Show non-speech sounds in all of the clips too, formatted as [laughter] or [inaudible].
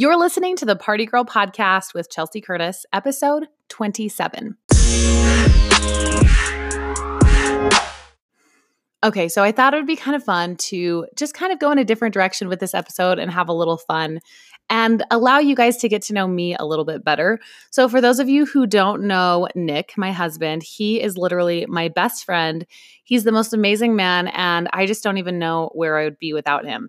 You're listening to the Party Girl Podcast with Chelsea Curtis, episode 27. Okay, so I thought it would be kind of fun to just kind of go in a different direction with this episode and have a little fun and allow you guys to get to know me a little bit better. So, for those of you who don't know Nick, my husband, he is literally my best friend. He's the most amazing man, and I just don't even know where I would be without him.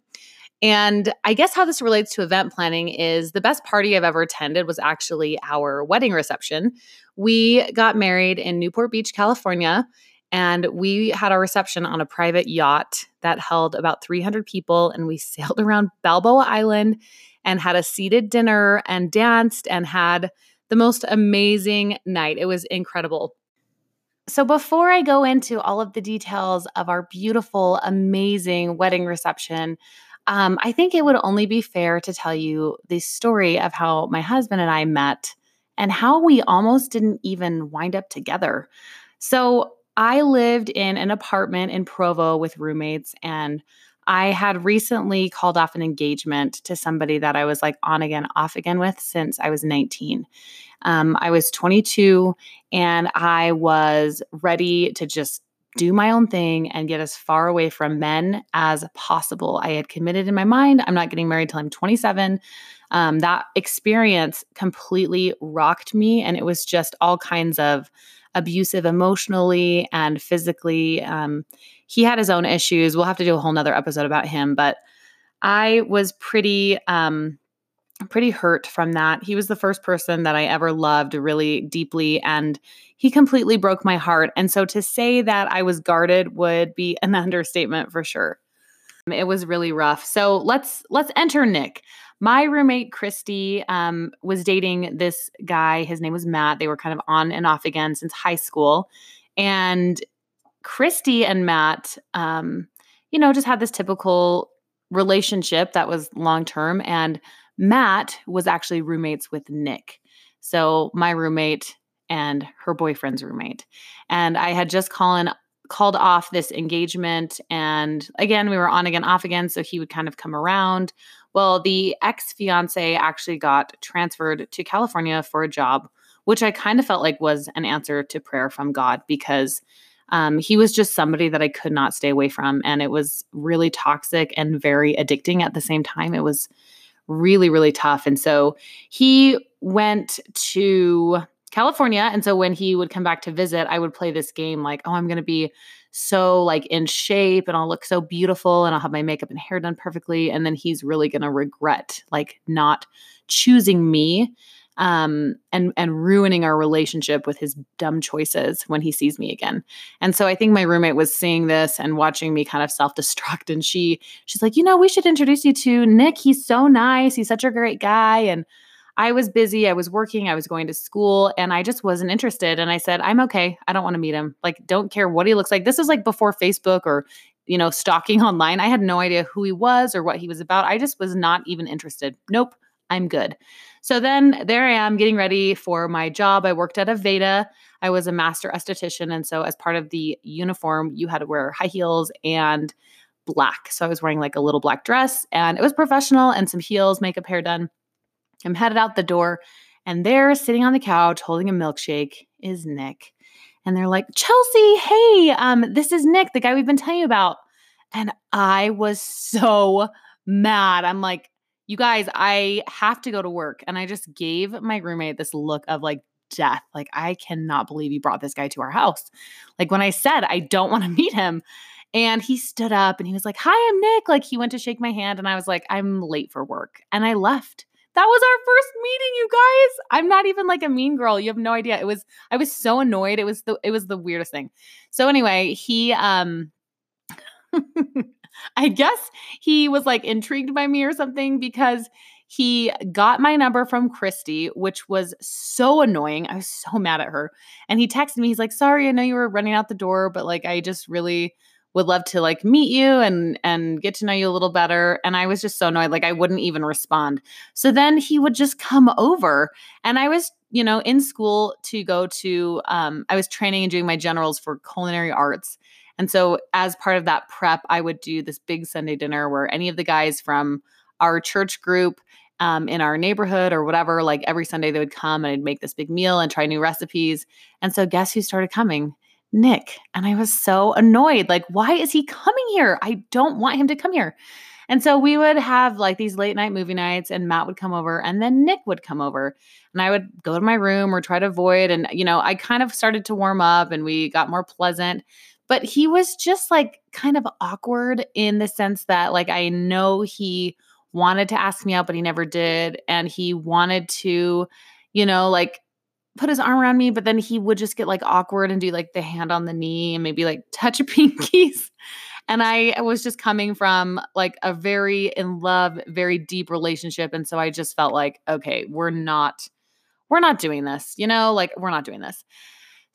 And I guess how this relates to event planning is the best party I've ever attended was actually our wedding reception. We got married in Newport Beach, California, and we had our reception on a private yacht that held about 300 people. And we [laughs] sailed around Balboa Island and had a seated dinner and danced and had the most amazing night. It was incredible. So, before I go into all of the details of our beautiful, amazing wedding reception, um, I think it would only be fair to tell you the story of how my husband and I met and how we almost didn't even wind up together. So, I lived in an apartment in Provo with roommates, and I had recently called off an engagement to somebody that I was like on again, off again with since I was 19. Um, I was 22 and I was ready to just do my own thing and get as far away from men as possible. I had committed in my mind, I'm not getting married till I'm 27. Um, that experience completely rocked me, and it was just all kinds of abusive emotionally and physically. Um, he had his own issues. We'll have to do a whole nother episode about him, but I was pretty um, pretty hurt from that. He was the first person that I ever loved really deeply and he completely broke my heart. And so to say that I was guarded would be an [laughs] understatement for sure. It was really rough. So let's let's enter Nick. My roommate Christy um, was dating this guy. His name was Matt. They were kind of on and off again since high school, and Christy and Matt, um, you know, just had this typical relationship that was long term. And Matt was actually roommates with Nick. So my roommate and her boyfriend's roommate. And I had just called called off this engagement and again we were on again off again so he would kind of come around. Well, the ex-fiance actually got transferred to California for a job, which I kind of felt like was an answer to prayer from God because um, he was just somebody that I could not stay away from. And it was really toxic and very addicting at the same time. It was really, really tough. And so he went to California. And so when he would come back to visit, I would play this game like, oh, I'm going to be so like in shape and I'll look so beautiful and I'll have my makeup and hair done perfectly. And then he's really going to regret like not choosing me um, and and ruining our relationship with his dumb choices when he sees me again. And so I think my roommate was seeing this and watching me kind of self destruct, and she she's like, you know, we should introduce you to Nick. He's so nice. He's such a great guy, and I was busy. I was working. I was going to school, and I just wasn't interested. And I said, I'm okay. I don't want to meet him. Like, don't care what he looks like. This is like before Facebook or you know, stalking [laughs] online. I had no idea who he was or what he was about. I just was not even interested. Nope, I'm good. So then there I am getting ready for my job. I worked at Aveda. I was a master esthetician. And so, as part of the uniform, you had to wear high heels and black. So, I was wearing like a little black dress and it was professional and some heels, makeup, hair done. I'm headed out the door. And there, sitting on the couch holding a milkshake, is Nick. And they're like, Chelsea, hey, um, this is Nick, the guy we've been telling you about. And I was so mad. I'm like, you guys, I have to go to work. And I just gave my roommate this look of like death. Like, I cannot believe you brought this guy to our house. Like, when I said I don't want to [laughs] meet him, and he stood up and he was like, Hi, I'm Nick. Like, he went to shake my hand, and I was like, I'm late for work. And I left. That was our first meeting, you guys. I'm not even like a mean girl. You have no idea. It was I was so annoyed. It was the it was the weirdest thing. So anyway, he um [laughs] I guess he was like intrigued by me or something because he got my number from Christy, which was so annoying. I was so mad at her. And he texted me, he's like, sorry, I know you were running out the door, but like I just really would love to like meet you and and get to know you a little better and i was just so annoyed like i wouldn't even respond so then he would just come over and i was you know in school to go to um i was training and doing my generals for culinary arts and so, as part of that prep, I would do this big Sunday dinner where any of the guys from our church group um, in our neighborhood or whatever. Like every Sunday, they would come and I'd make this big meal and try new recipes. And so, guess who started coming? Nick. And I was so annoyed. Like, why is he coming here? I don't want him to come here. And so we would have like these late night movie nights, and Matt would come over, and then Nick would come over. And I would go to my room or try to avoid. And, you know, I kind of started to warm up and we got more pleasant. But he was just like kind of awkward in the sense that, like, I know he wanted to ask me out, but he never did. And he wanted to, you know, like put his arm around me, but then he would just get like awkward and do like the hand on the knee and maybe like touch [laughs] pinkies. And I was just coming from like a very in love, very deep relationship. And so I just felt like, okay, we're not, we're not doing this, you know, like we're not doing this.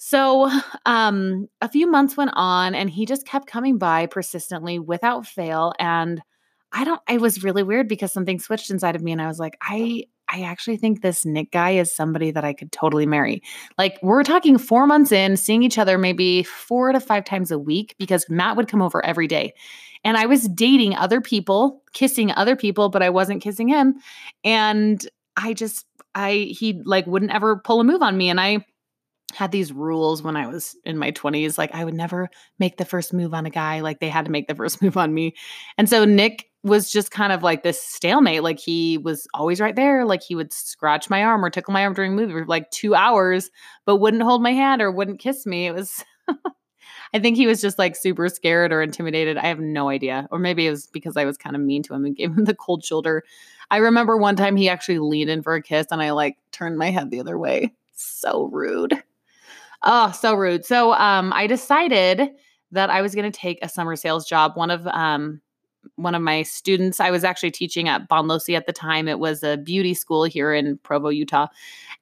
So um a few months went on and he just kept coming by persistently without fail. And I don't, I was really weird because something switched inside of me and I was like, I I actually think this Nick guy is somebody that I could totally marry. Like, we're talking four months in, seeing each other maybe four to five times a week because Matt would come over every day. And I was dating other people, kissing other people, but I wasn't kissing him. And I just, I, he like wouldn't ever pull a move on me. And I, had these rules when I was in my 20s. Like, I would never make the first move on a guy. Like, they had to make the first [laughs] move on me. And so Nick was just kind of like this stalemate. Like, he was always right there. Like, he would scratch my arm or tickle my arm during a movie for like two hours, but wouldn't hold my hand or wouldn't kiss me. It was. [laughs] I think he was just like super scared or intimidated. I have no idea. Or maybe it was because I was kind of mean to him and gave him the cold shoulder. I remember one time he actually leaned in for a kiss and I like turned my head the other way. So rude. Oh, so rude. So um, I decided that I was going to take a summer sales job. One of um, one of my students, I was actually teaching at Bon Losee at the time. It was a beauty school here in Provo, Utah.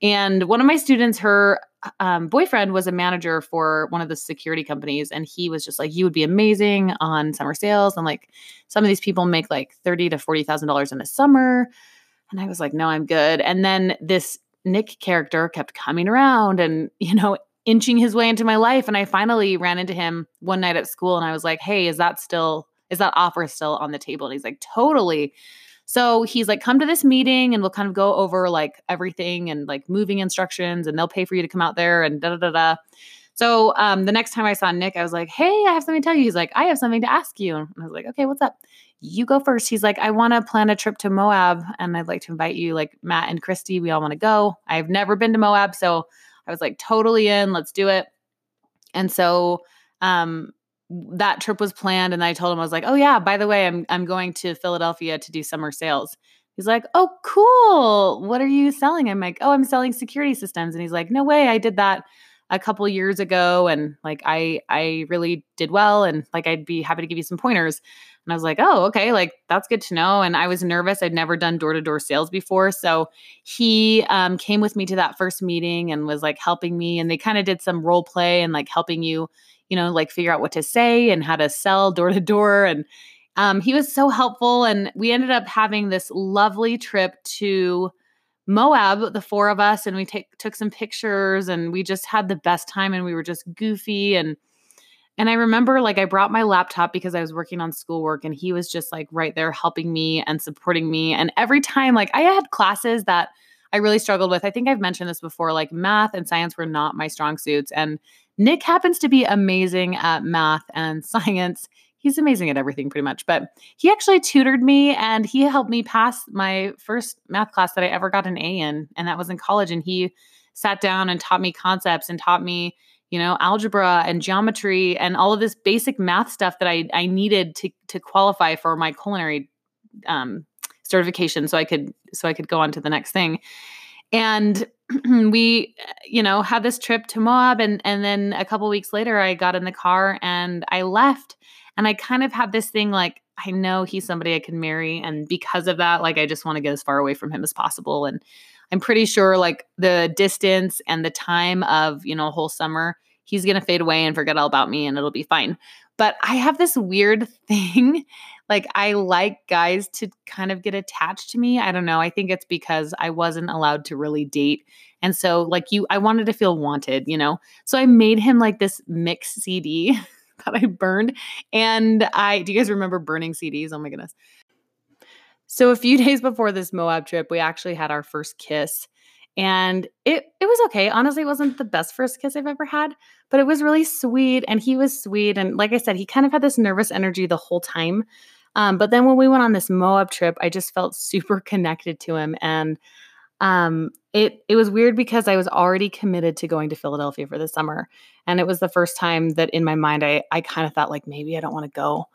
And one of my students, her um, boyfriend was a manager for one of the security companies. And he was just like, you would be amazing on summer sales. And like some of these people make like thirty to $40,000 in a summer. And I was like, no, I'm good. And then this Nick character kept coming around and, [laughs] you know, inching his way into my life. And I finally ran into him one night at school and I was like, hey, is that still, is that offer still on the table? And he's like, totally. So he's like, come to this meeting and we'll kind of go over like everything and like moving instructions and they'll pay for you to come out there and da da da da. So um, the next time I saw Nick, I was like, hey, I have something to tell you. He's like, I have something to ask you. And I was like, okay, what's up? You go first. He's like, I want to plan a trip to Moab and I'd like to invite you, like Matt and Christy. We all want to go. I've never been to Moab. So I was like, totally in, let's do it. And so um, that trip was planned. And I told him, I was like, oh, yeah, by the way, I'm, I'm going to Philadelphia to do summer sales. He's like, oh, cool. What are you selling? I'm like, oh, I'm selling security systems. And he's like, no way. I did that a couple years ago and like I I really did well and like I'd be happy to give you some pointers. And I was like, "Oh, okay, like that's good to know." And I was nervous. I'd never done door-to-door sales before, so he um, came with me to that first meeting and was like helping me and they kind of did some role play and like helping you, you know, like figure out what to say and how to sell door to door and um, he was so helpful and we ended up having this lovely trip to Moab, the four of us, and we take took some pictures and we just had the best time and we were just goofy and and I remember like I brought my laptop because I was working on schoolwork and he was just like right there helping me and supporting me. And every time like I had classes that I really struggled with. I think I've mentioned this before like math and science were not my strong suits and Nick happens to be amazing at math and [laughs] science he's amazing at everything pretty much. But he actually tutored me and he helped me pass my first math class that I ever got an A in, and that was in college. And he sat down and taught me concepts and taught me, you know, algebra and geometry and all of this basic math stuff that I I needed to to qualify for my culinary um, certification, so I could so I could go on to the next thing. And [clears throat] we you know had this trip to moab and and then a couple weeks later i got in the car and i left and I kind of have this thing like, I know he's somebody I can marry. And because of that, like, I just want to get as far away from him as possible. And I'm pretty sure, like, the distance and the time of, you know, a whole summer, he's going to fade away and forget all about me and it'll be fine. But I have this weird [laughs] thing. like, I like guys to kind of get attached to me. I don't know. I think it's because I wasn't allowed to really date. And so, like, you, I wanted to feel wanted, you know? So I made him like this mix CD. [laughs] that I burned. And I, do you guys remember burning CDs? Oh my goodness. So a few [laughs] days before this Moab trip, we actually had our first kiss. And it it was okay. Honestly, it wasn't the best first kiss I've ever had, but it was really sweet and he was sweet and like I said, he kind of had this nervous energy the whole time. Um, but then when we went on this Moab trip, I just felt super [laughs] connected to him and um, it it was weird because I was already committed to going to Philadelphia for the summer, and it was the first time that in my mind I I kind of thought like maybe I don't want to go.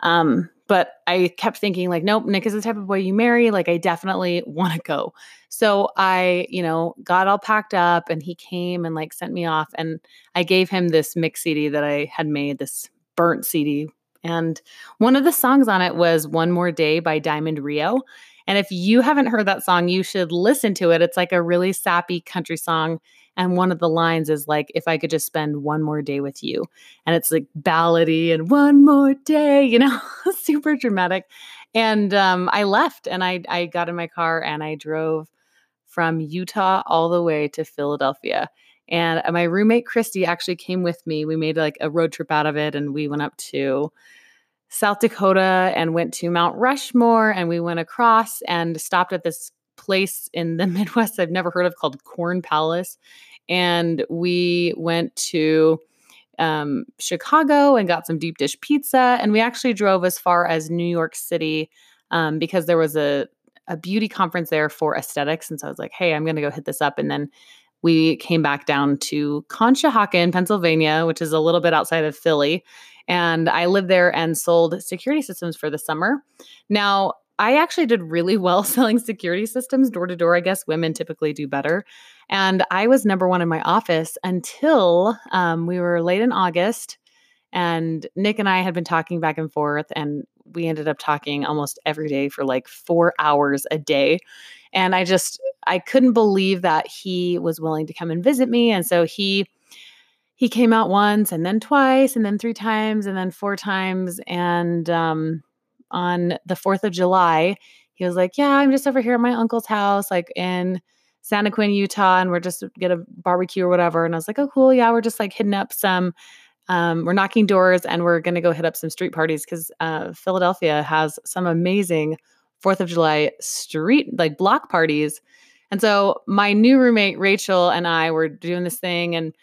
Um, but I kept thinking like, nope, Nick is the type of boy you marry. Like I definitely want to go. So I, you know, got all packed up, and he came and like sent me off, and I gave him this mix CD that I had made, this burnt CD. And one of the songs on it was One More Day by Diamond Rio. And if you haven't heard that song, you should listen to it. It's like a really sappy country song. And one of the lines is like, if I could just spend one more day with you. And it's like ballady and one more day, you know, [laughs] super dramatic. And um, I left and I, I got in my car and I drove from Utah all the way to Philadelphia. And my roommate Christy actually came with me. We made like a road trip out of it and we went up to South Dakota and went to Mount Rushmore and we went across and stopped at this place in the [laughs] Midwest I've never heard of called Corn Palace. And we went to um, Chicago and got some deep dish pizza. And we actually drove as far as New York City um, because there was a, a beauty conference there for aesthetics. And so I was like, hey, I'm going to go hit this up. And then we came back down to Conshohocken, Pennsylvania, which is a little bit outside of Philly. And I lived there and sold security systems for the summer. Now, I actually did really [laughs] well selling security systems door to door. I guess women typically do better. And I was number one in my office until um, we were late in August. And Nick and I had been talking back and forth, and we ended up talking almost every day for like four hours a day. And I just, I couldn't believe that he was willing to come and visit me. And so he, he came out once and then twice and then three times and then four times. And um, on the 4th of July, he was like, Yeah, I'm just over here at my uncle's house, like in Santaquin, Utah, and we're just get a barbecue or whatever. And I was like, Oh, cool. Yeah, we're just like hitting up some, um, we're knocking doors and we're going to go hit up some street parties because uh, Philadelphia has some amazing Fourth of July street, like block parties. And so my new roommate, Rachel, and I were doing this thing and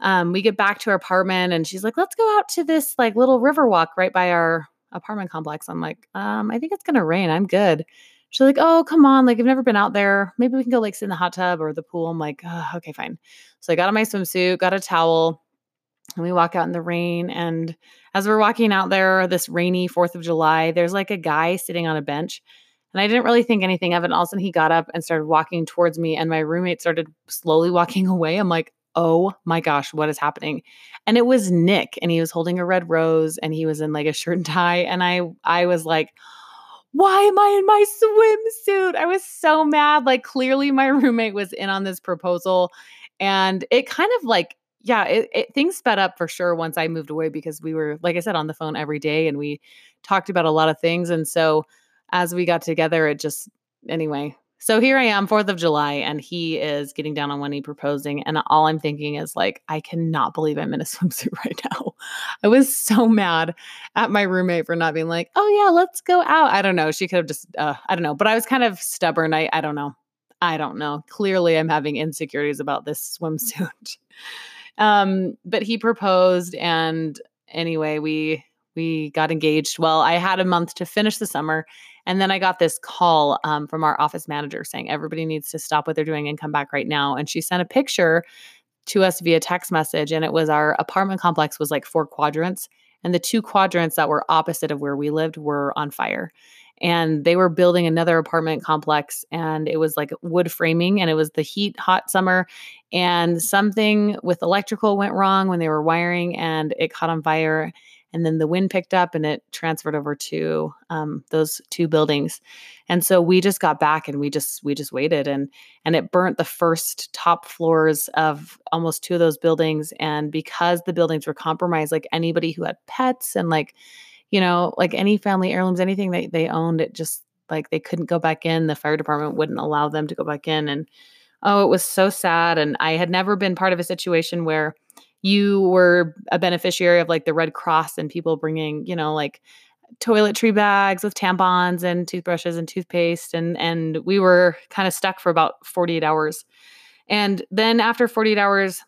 um, we get back to our apartment and she's like, let's go out to this like little river walk right by our apartment complex. I'm like, um, I think it's gonna rain. I'm good. She's like, oh, come on. Like, I've never been out there. Maybe we can go like sit in the hot tub or the pool. I'm like, oh, okay, fine. So I got on my swimsuit, got a towel, and we walk out in the rain. And as we're walking out there, this rainy 4th of July, there's like a guy sitting on a bench. And I didn't really think anything of it. And all of a sudden he got up and started walking towards me. And my roommate started slowly walking [laughs] away. I'm like, oh my gosh, what is happening? And it was Nick and he was holding a red rose and he was in like a shirt and tie. And I I was like, why am I in my swimsuit? I was so mad. Like clearly my [laughs] roommate was in on this proposal. And it kind of like, yeah, it, it, things sped up for sure once I moved away because we were, like I said, on the phone every day and we talked about a lot of things. And so as we got together, it just, anyway, so here I am, 4th of July, and he is getting down on one knee proposing. And all I'm thinking is, like, I cannot believe I'm in a [laughs] swimsuit right now. I was so mad at my roommate for not being like, oh, yeah, let's go out. I don't know. She could have just, uh, I don't know. But I was kind of stubborn. I, I don't know. I don't know. Clearly, I'm having insecurities about this swimsuit. [laughs] um, but he proposed, and anyway, we we got engaged. Well, I had a month to finish the summer, and then I got this call um, from our office manager saying everybody needs to stop what they're doing and come back right now. And she sent a picture to us via text message. And it was our apartment complex was like four quadrants. And the two quadrants that were opposite of where we lived were on fire. And they were building another apartment complex, and it was like wood framing, and it was the heat, hot summer. And something with electrical went wrong when they were wiring, and it caught on fire and then the wind picked up and it transferred over to um, those two buildings. And so we just got back and we just we just waited and and it burnt the first top floors of almost two of those buildings. And because the buildings were compromised like anybody who had pets and like you know like any family heirlooms anything that they owned it just like they couldn't go back in. The fire department wouldn't allow them to go back in. And oh it was so sad. And i had never been part of a situation where you were a beneficiary of like the Red Cross and people bringing, you know, like toiletry bags with tampons and toothbrushes and toothpaste and and we were kind of stuck for about 48 hours. And then after 48 hours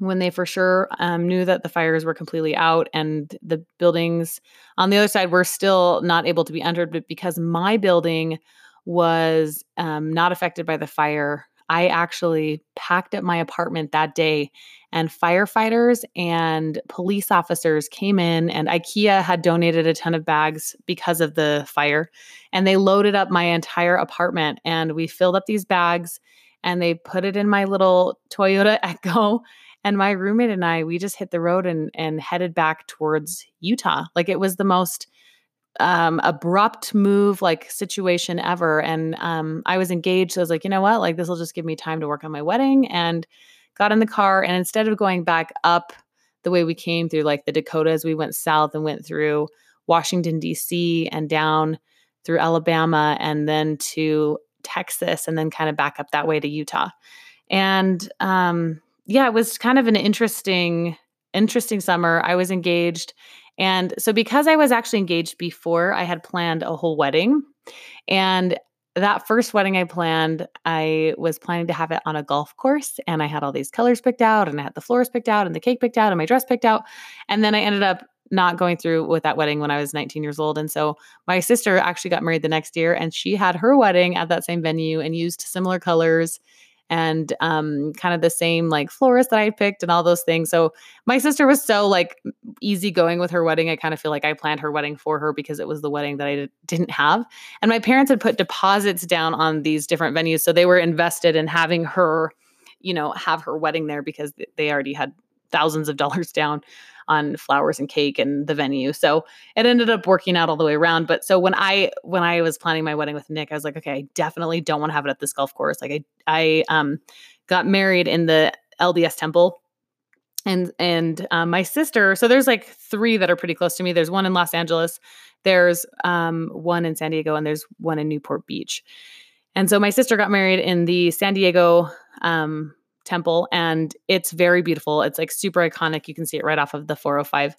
when they for sure um, knew that the fires were completely out and the buildings on the other side were still not able to be entered but because my building was um, not affected by the fire I actually packed up my apartment that day, and firefighters and police officers came in, and IKEA had donated a ton of bags because of the fire. And they loaded up my entire apartment, and we filled up these bags and they put it in my little Toyota [laughs] Echo. And my roommate and I, we just hit the road and, and headed back towards Utah. Like it was the most um, abrupt move like situation ever. And um, I was engaged. So I was like, you know what? Like this will just give me time to work on my wedding and got in the car. And instead of going back up the way we came through like the Dakotas, we went south and went through Washington, D.C. and down through Alabama and then to Texas and then kind of back up that way to Utah. And um, yeah, it was kind of an interesting, interesting summer. I was engaged and so, because I was actually engaged before, I had planned a whole wedding. And that first wedding I planned, I was planning to have it on a golf course. And I had all these colors picked out, and I had the flowers picked out, and the cake picked out, and my dress picked out. And then I ended up not going through with that wedding when I was 19 years old. And so my sister actually got married the next year, and she had her wedding at that same venue and used similar colors and um, kind of the same like florist that I picked and all those things. So my sister was so like easygoing with her wedding. I kind of feel like I planned her wedding for her because it was the wedding that I didn't have. And my parents had put deposits down on these different venues. So they were invested in having her, you know, have her wedding there because they already had thousands of dollars down on flowers and cake and the venue. So it ended up working out all the way around. But so when I when I was planning my wedding with Nick, I was like, okay, I definitely don't want to have it at this golf course. Like I I um got married in the LDS temple and and um, my sister so there's like three that are pretty close to me there's one in los angeles there's um, one in san diego and there's one in newport beach and so my sister got married in the san diego um, temple and it's very beautiful. It's like super iconic. You can see it right off of the 405.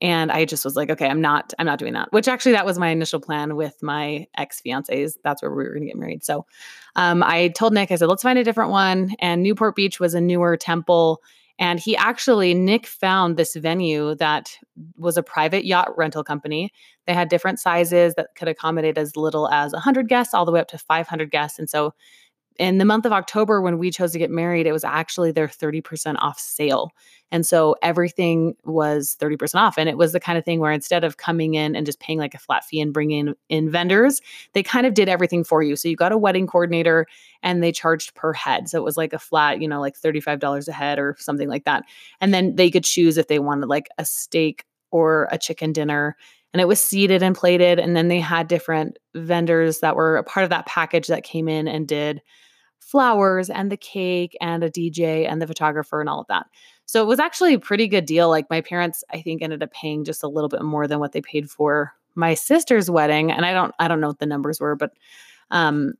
And I just was like, okay, I'm not, I'm not doing that. Which actually that was my initial plan with my ex-fiancés. That's where we were gonna get married. So um, I told Nick, I said, let's find a different one. And Newport Beach was a newer temple. And he actually, Nick found this venue that was a private yacht rental company. They had different sizes that could accommodate as little as 100 guests all the way up to 500 guests. And so in the month of October, when we chose to get married, it was actually their 30% off sale. And so everything was 30% off. And it was the kind of thing where instead of coming in and just paying like a flat fee and bringing in vendors, they kind of did everything for you. So you got a wedding coordinator and they charged per head. So it was like a flat, you know, like $35 a head or something like that. And then they could choose if they wanted like a steak or a chicken dinner and it was seated and plated and then they had different vendors that were a part of that package that came in and did flowers and the cake and a DJ and the photographer and all of that. So it was actually a pretty good deal. Like my parents, I think, ended up paying just a little bit more than what they paid for my sister's wedding. And I don't, I don't know what the numbers were, but um,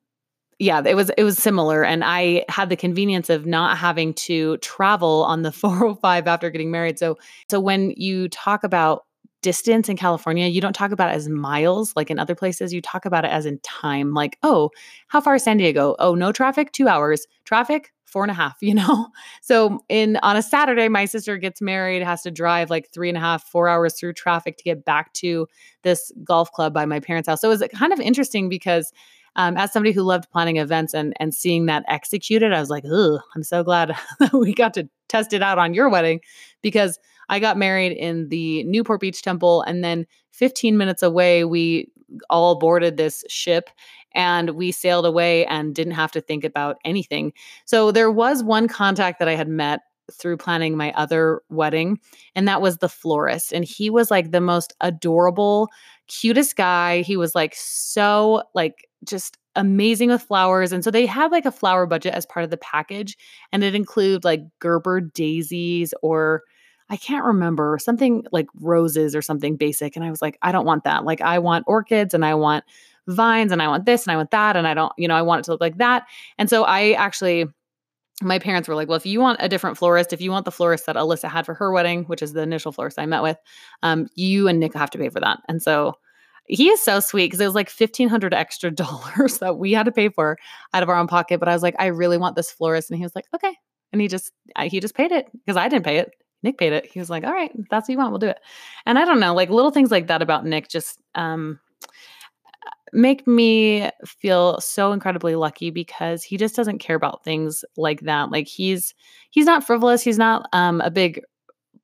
yeah, it was it was similar. And I had the convenience of not having to travel on the [laughs] 405 after getting married. So so when you talk about distance in California, you don't talk about it as miles like in other places. You talk about it as in time. Like, oh, how far is San Diego? Oh, no traffic, two hours. Traffic, four and a half, [laughs] you know? So in on a Saturday, my sister gets married, has to drive like three and a half, four hours through traffic to get back to this golf club by my parents' house. So it was kind of interesting because um, as somebody who loved planning events and and seeing that executed, I was like, oh, I'm so glad [laughs] we got to test it out on your wedding because I got married in the Newport Beach Temple, and then 15 minutes away, we all boarded this ship and we sailed away and didn't have to think about anything. So there was one contact that I had met through planning my other wedding, and that was the florist. And he was like the most adorable, cutest guy. He was like so, like, just amazing with flowers. And so they had like a flower budget as part of the package, and it included like Gerber daisies or I can't remember something like roses or something basic. And I was like, I don't want that. Like, I want orchids and I want vines and I want this and I want that. And I don't, you know, I want it to look like that. And so I actually, my parents were like, well, if you want a different florist, if you want the florist that Alyssa had for her wedding, which is the initial florist I met with, um, you and Nick have to pay for that. And so he is so sweet because it was like 1500 extra [laughs] dollars that we had to pay for out of our own pocket but i was like i really want this florist and he was like okay and he just he just paid it because i didn't pay it nick paid it he was like all right that's what you want we'll do it and i don't know like little things like that about nick just um make me feel so incredibly lucky because he just doesn't care about things like that like he's he's not frivolous he's not um a big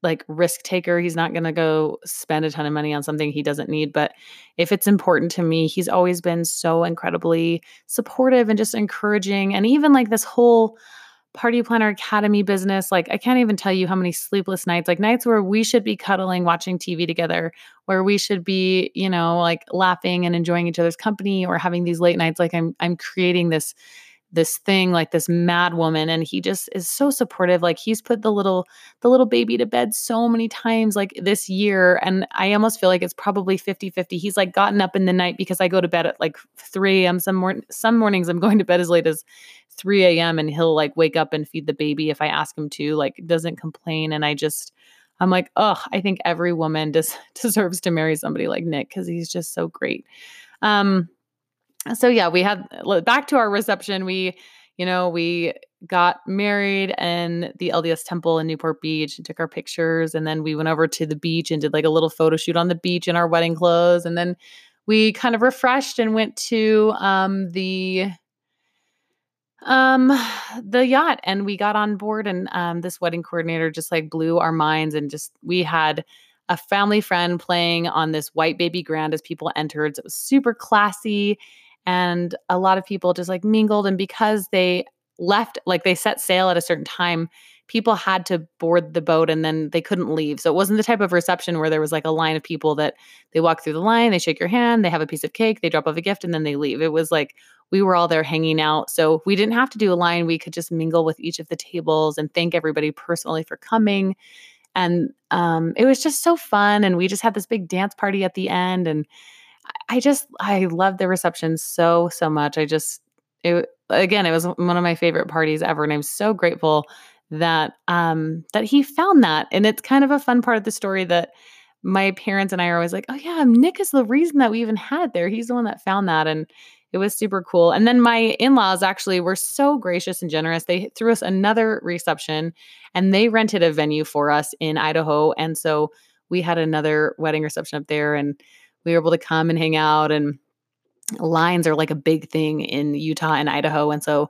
like risk taker. He's not going to go spend a ton of money on something he doesn't need. But if it's important to me, he's always been so incredibly supportive and just encouraging. And even like this whole party planner academy business, like I can't even tell you how many sleepless nights, like nights where we should be cuddling, watching TV together, where we should be, you know, like laughing and enjoying each other's company or having these late nights. Like I'm, I'm creating this this thing like this mad woman and he just is so supportive like he's put the little the little baby to bed so many times like this year and i almost feel like it's probably 50 50 he's like gotten up in the night because i go to bed at like 3 a.m some morning some mornings i'm going to bed as late as 3 a.m and he'll like wake up and feed the baby if i ask him to like doesn't complain and i just i'm like oh i think every woman [laughs] des- deserves to marry somebody like nick because he's just so great um so yeah, we had back to our reception. We, you know, we got married in the LDS temple in Newport Beach and took our pictures. And then we went over to the beach and did like a little photo shoot on the beach in our wedding clothes. And then we kind of refreshed and went to um, the um [sighs] the yacht and we got on board and um this wedding coordinator just like blew our minds and just we had a family friend playing on this white baby grand as people entered so it was super classy and a lot of people just like mingled and because they left like they set sail at a certain time people had to board the boat and then they couldn't leave so it wasn't the type of reception where there was like a line of people that they walk through the line they shake your hand they have a piece of cake they drop off a gift and then they leave. It was like we were all there hanging out so we didn't have to do a line we could just mingle with each of the tables and thank everybody personally for coming and um, it was just so fun and we just had this big dance party at the end and I just I love the reception so so much. I just it again it was one of my favorite parties ever, and I'm so grateful that um that he found that. And it's kind of a fun part of the story that my parents and I are always like, oh yeah, Nick is the reason that we even had it there. He's the one that found that, and it was super cool. And then my in-laws actually were so gracious and generous. They threw us another reception, and they rented a venue for us in Idaho, and so we had another wedding reception up there and we were able to come and hang out and lines are like a big thing in Utah and Idaho. And so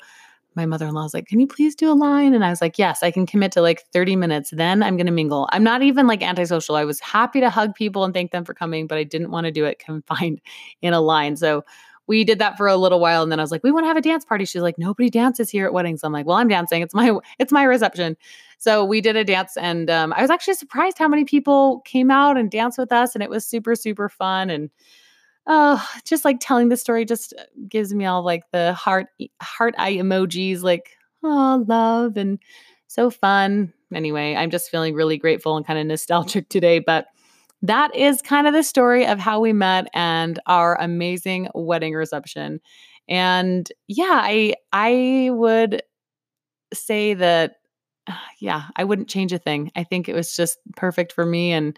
my mother-in-law was like, "Can you please do a line?" And I was like, "Yes, I can commit to like 30 minutes. Then I'm going to mingle." I'm not even like antisocial. I was happy to hug people and thank them for coming, but I didn't want to do it confined [laughs] in a line. So we did that for a little while and then I was like, "We want to have a dance party." She's like, "Nobody dances here at weddings." I'm like, "Well, I'm dancing. It's my it's my reception." So we did a dance, and um, I was actually surprised how many people came out and danced with us, and it was super, super fun. And oh, just like telling the story just uh, gives me all like the heart, heart eye emojis, like oh, love and so fun. Anyway, I'm just feeling really grateful and kind of nostalgic today, but that is kind of the story of how we met and our amazing wedding reception. And yeah, I I would say that [sighs] yeah, I wouldn't change a thing. I think it was just perfect for me and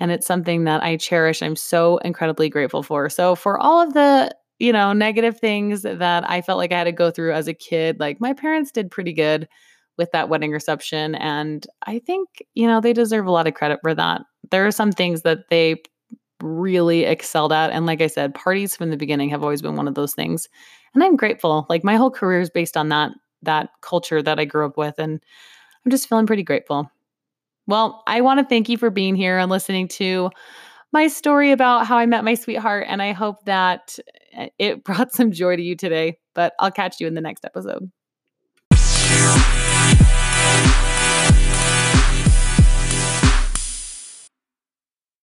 and it's something that I cherish. I'm so incredibly grateful for. So for all of the, you know, negative things that I felt like I had to go through as a kid, like my parents did pretty good with that wedding reception and I think, you know, they deserve a lot of credit for that. There are some things that they really excelled at and like I said, parties from the beginning have always been one of those things. And I'm grateful. Like my whole career is based on that that culture that I grew up with. And I'm just feeling pretty grateful. Well, I want to thank you for being here and listening to my story about how I met my sweetheart. And I hope that eh, it [laughs] brought some joy to you today. But I'll catch you in the next episode.